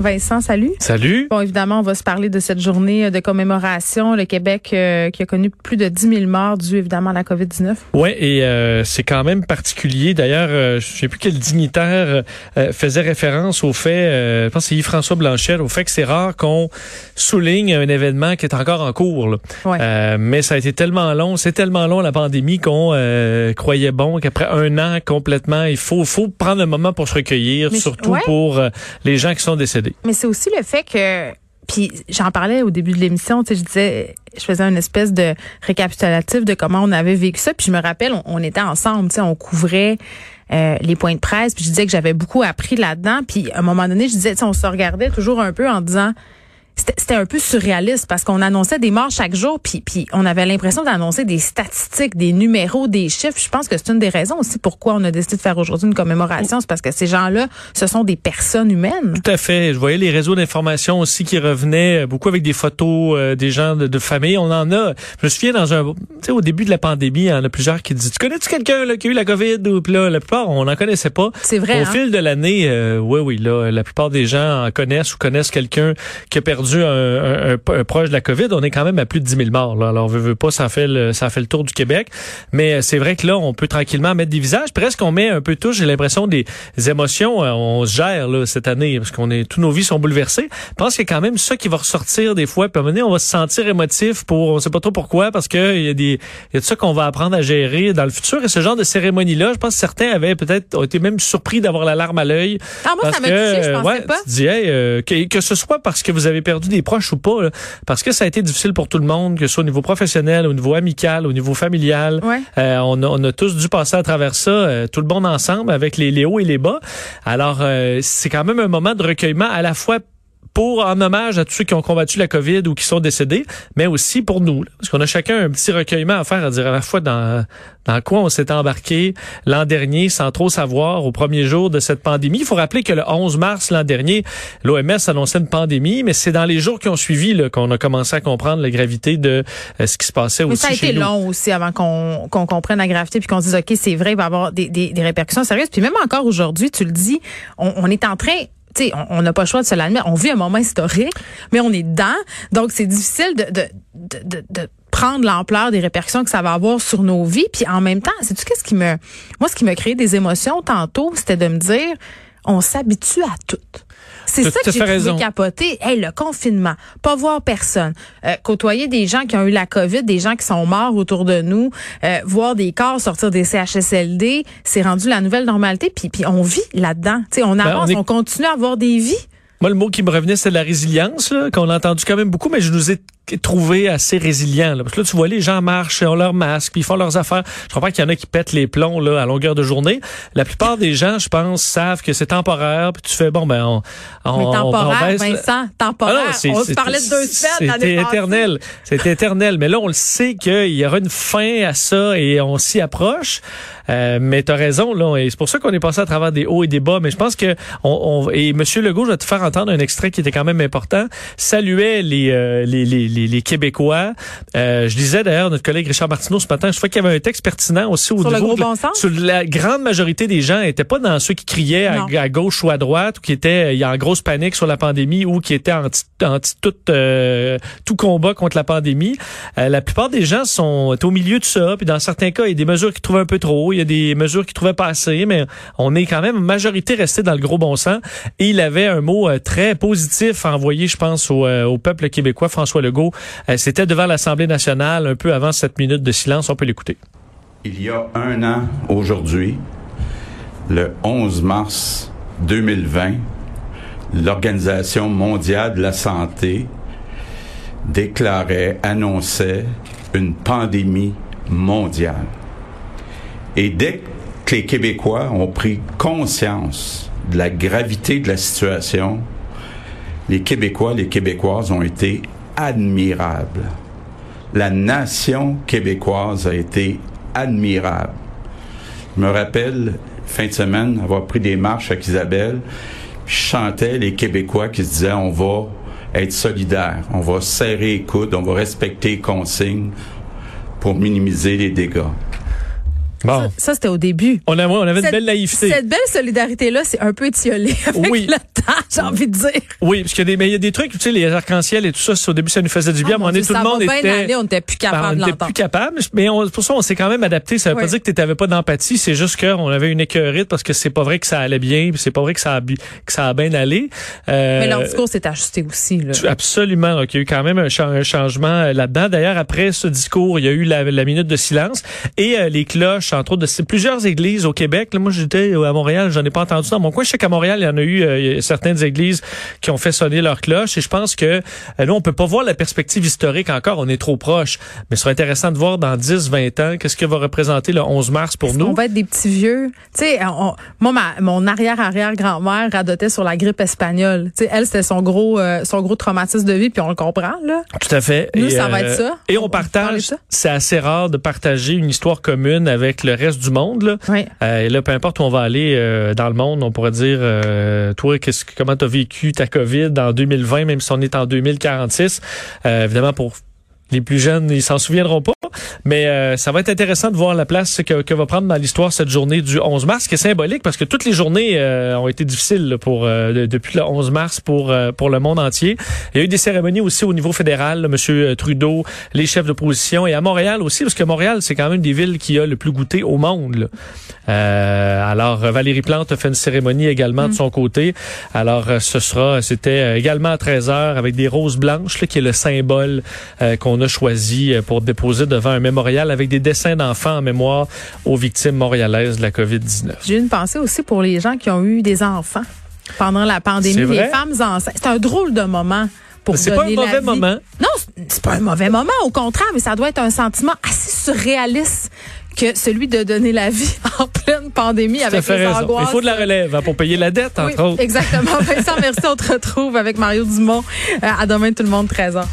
Vincent, salut. Salut. Bon, évidemment, on va se parler de cette journée de commémoration. Le Québec euh, qui a connu plus de 10 000 morts dû évidemment à la COVID-19. Ouais, et euh, c'est quand même particulier. D'ailleurs, euh, je sais plus quel dignitaire euh, faisait référence au fait, je pense que c'est Yves-François Blanchet, au fait que c'est rare qu'on souligne un événement qui est encore en cours. Là. Ouais. mais ça a été tellement long, c'est tellement long la pandémie qu'on croyait bon qu'après un an complètement, il faut, faut prendre un moment pour se recueillir, Mais- surtout ouais. pour les gens qui sont décédés. Mais c'est aussi le fait que puis j'en parlais au début de l'émission, tu sais, je disais, je faisais une espèce de récapitulatif de comment on avait vécu ça. Puis je me rappelle, on, était ensemble, tu sais, on couvrait euh, les points de presse. Puis je disais que j'avais beaucoup appris là-dedans. Puis à un moment donné, je disais, tu sais, on se regardait toujours un peu en disant, c'était un peu surréaliste parce qu'on annonçait des morts chaque jour, puis, puis on avait l'impression d'annoncer des statistiques, des numéros, des chiffres. Je pense que c'est une des raisons aussi pourquoi on a décidé de faire aujourd'hui une commémoration. C'est parce que ces gens-là, ce sont des personnes humaines. Tout à fait. Je voyais les réseaux d'information aussi qui revenaient euh, beaucoup avec des photos euh, des gens de, de famille. On en a. Je me souviens dans un, tu sais, au début de la pandémie, il y en a plusieurs qui disent, tu connais-tu quelqu'un là, qui a eu la COVID ou puis là, la plupart, on n'en connaissait pas. C'est vrai, Au hein? fil de l'année, euh, oui, oui, là, la plupart des gens en connaissent ou connaissent quelqu'un qui a perdu un, un- un- un proche de la COVID. On est quand même à plus de 10 000 morts. Là. Alors, on veut, veut pas, ça fait le, ça fait le tour du Québec. Mais euh, c'est vrai que là, on peut tranquillement mettre des visages. Presque, on met un peu tout. J'ai l'impression des émotions. euh, On se gère là cette année parce qu'on est, tous nos vies sont bouleversées. Je pense qu'il y a quand même ça qui va ressortir des fois. Puis à un moment donné, on va se sentir émotif pour, on sait pas trop pourquoi, parce que il y a des, il y a de ça qu'on va apprendre à gérer dans le futur. Et ce genre de cérémonie-là, je pense que certains avaient peut-être ont été même surpris d'avoir la larme à l'œil. Ah, moi, ça Parce m'a que, touché, je pensais ouais, pas. Tu dis, hey, euh, que, que ce soit parce que vous avez perdu des proches ou pas, là, parce que ça a été difficile pour tout le monde, que ce soit au niveau professionnel, au niveau amical, au niveau familial. Ouais. Euh, on, a, on a tous dû passer à travers ça, euh, tout le monde ensemble, avec les, les hauts et les bas. Alors, euh, c'est quand même un moment de recueillement à la fois pour en hommage à tous ceux qui ont combattu la COVID ou qui sont décédés, mais aussi pour nous. là. parce qu'on a chacun un petit recueillement à faire, à dire à la fois dans, dans quoi on s'est embarqué l'an dernier sans trop savoir au premier jour de cette pandémie. Il faut rappeler que le 11 mars l'an dernier, l'OMS annonçait une pandémie, mais c'est dans les jours qui ont suivi là, qu'on a commencé à comprendre la gravité de euh, ce qui se passait Mais aussi ça a chez été nous. long aussi avant qu'on qu'on comprenne la gravité puis qu'on dise OK, c'est vrai, il va y avoir des, des, des répercussions sérieuses. Puis même encore aujourd'hui, tu le dis, on, on est en train tu sais, on n'a pas le choix de se l'admettre. On vit un moment historique, mais on est dedans. Donc, c'est difficile de, de, de, prendre l'ampleur des répercussions que ça va avoir sur nos vies. Puis en même temps, c'est tu qu'est-ce qui me, moi, ce qui me créé des émotions tantôt, c'était de me dire, on s'habitue à tout. C'est ça que j'ai fait trouvé capoté. Hey, le confinement, pas voir personne, euh, côtoyer des gens qui ont eu la COVID, des gens qui sont morts autour de nous, euh, voir des corps sortir des CHSLD, c'est rendu la nouvelle normalité. Puis, puis on vit là-dedans. Tu sais, on avance, Ben, on est- on continue à avoir des vies. Moi, le mot qui me revenait, c'est la résilience, qu'on a entendu quand même beaucoup, mais je nous ai trouvé assez résilients. Là, parce que là, tu vois, les gens marchent, ont leur masque, puis ils font leurs affaires. Je comprends qu'il y en a qui pètent les plombs là, à longueur de journée. La plupart des gens, je pense, savent que c'est temporaire, puis tu fais, bon, ben, on... on Mais on- temporaire, on baisse Vincent, Ah temporaire. non, c'est- on se parlait de deux semaines C'était éternel. C'était éternel. Mais là, on le sait qu'il y aura une fin à ça et on s'y approche. Euh, mais tu as raison, là. Et c'est pour ça qu'on est passé à travers des hauts et des bas. Mais je pense que on, on- et Monsieur Legault, je vais te faire entendre un extrait qui était quand même important. Saluait les euh, les, les, les, les Québécois. Euh, je disais d'ailleurs notre collègue Richard Martineau ce matin. Je trouvais qu'il y avait un texte pertinent aussi au Sur le gros bon sens? sur la grande majorité des gens étaient pas dans ceux qui criaient à, gauche ou à droite ou qui étaient il y a en grosse panique sur la pandémie ou qui étaient anti, anti tout euh, tout combat contre la pandémie. Euh, la plupart des gens sont au milieu de ça. Puis dans certains cas, il y a des mesures qui trouvaient un peu trop, il y a des mesures qui trouvaient pas assez, mais on est quand même majorité resté dans le gros bon sens. Et il avait un mot euh, très positif à envoyer, je pense, au, euh, au peuple québécois, François Legault. Euh, C'était devant l'Assemblée nationale, un peu avant cette minute de silence. On peut l'écouter. Il y a un an aujourd'hui, le 11 mars 2020, l'Organisation mondiale de la santé déclarait, annonçait une pandémie mondiale. Et dès que les Québécois ont pris conscience de la gravité de la situation, les Québécois, les Québécoises ont été admirables. La nation québécoise a été admirable. Je me rappelle, fin de semaine, avoir pris des marches avec Isabelle, je les Québécois qui se disaient on va être solidaires, on va serrer les coudes, on va respecter les consignes pour minimiser les dégâts. Bon. Ça, ça, c'était au début. On, a, on avait une Cette- belle naïveté. Cette belle solidarité-là, c'est un peu étiolé avec Oui. le temps, j'ai envie de dire. Oui, parce qu'il y a des, mais il y a des trucs, tu sais, les arcs-en-ciel et tout ça, au début, ça nous faisait du bien. Ah, à un mon moment donné, Dieu, tout le monde bien était. aller, on n'était plus Ben, capable on de n'était l'entendre. plus capable, mais on, pour ça, on s'est quand même adapté. Ça veut Oui. pas dire que tu n'avais pas d'empathie, c'est juste qu'on avait une écœurite parce que c'est pas vrai que ça allait bien, puis c'est pas vrai que ça a, que ça a bien allé. Euh, Mais leur discours s'est ajusté aussi. Là. Absolument. Donc, il y a eu quand même un, cha- un changement euh, là-dedans. D'ailleurs, après ce discours, il y a eu la, la minute de silence et euh, les cloches, entre autres, de plusieurs églises au Québec. Là, moi, j'étais à Montréal, j'en ai pas entendu dans mon coin. Je sais qu'à Montréal, il y en a eu euh, certaines églises qui ont fait sonner leurs cloches. Et je pense que euh, nous, on peut pas voir la perspective historique encore. On est trop proche. Mais ce serait intéressant de voir dans 10, 20 ans, qu'est-ce que va représenter le 11 mars pour nous. qu'on va être des petits vieux? Tu sais, on- moi, ma, mon arrière-arrière-grand-mère radotait sur la grippe espagnole. Tu sais, elle, c'était son gros, euh, son gros traumatisme de vie, puis on le comprend, là. Tout à fait. Nous, Et, ça va euh, être ça. Et On on partage. C'est assez rare de partager une histoire commune avec le reste du monde. Là. Oui. Euh, et là, peu importe où on va aller euh, dans le monde, on pourrait dire, euh, toi, qu'est-ce que comment t'as vécu ta COVID en 2020, même si on est en 2046. Euh, évidemment, pour les plus jeunes, ils s'en souviendront pas. Mais euh, ça va être intéressant de voir la place que, que va prendre dans l'histoire cette journée du 11 mars, qui est symbolique parce que toutes les journées euh, ont été difficiles là, pour euh, de- depuis le 11 mars pour euh, pour le monde entier. Il y a eu des cérémonies aussi au niveau fédéral, là, Monsieur Trudeau, les chefs d'opposition, et à Montréal aussi, parce que Montréal, c'est quand même des villes qui a le plus goûté au monde. Euh, alors Valérie Plante a fait une cérémonie également de son côté. Alors euh, ce sera, c'était euh, également à 13 heures avec des roses blanches, là, qui est le symbole euh, qu'on a choisi euh, pour déposer devant un mémorial avec des dessins d'enfants en mémoire aux victimes montréalaises de la COVID-19. J'ai une pensée aussi pour les gens qui ont eu des enfants pendant la pandémie, les femmes enceintes. C'est un drôle de moment pour C'est pas un mauvais moment. Non, c'est- pas un mauvais moment, au contraire, mais ça doit être un sentiment assez surréaliste que celui de donner la vie en pleine pandémie avec les raison. angoisses. Il faut de la relève hein, pour payer la dette, Oui, entre autres. exactement. Vincent, merci. On te retrouve avec Mario Dumont. Euh, À demain, tout le monde, 13 ans.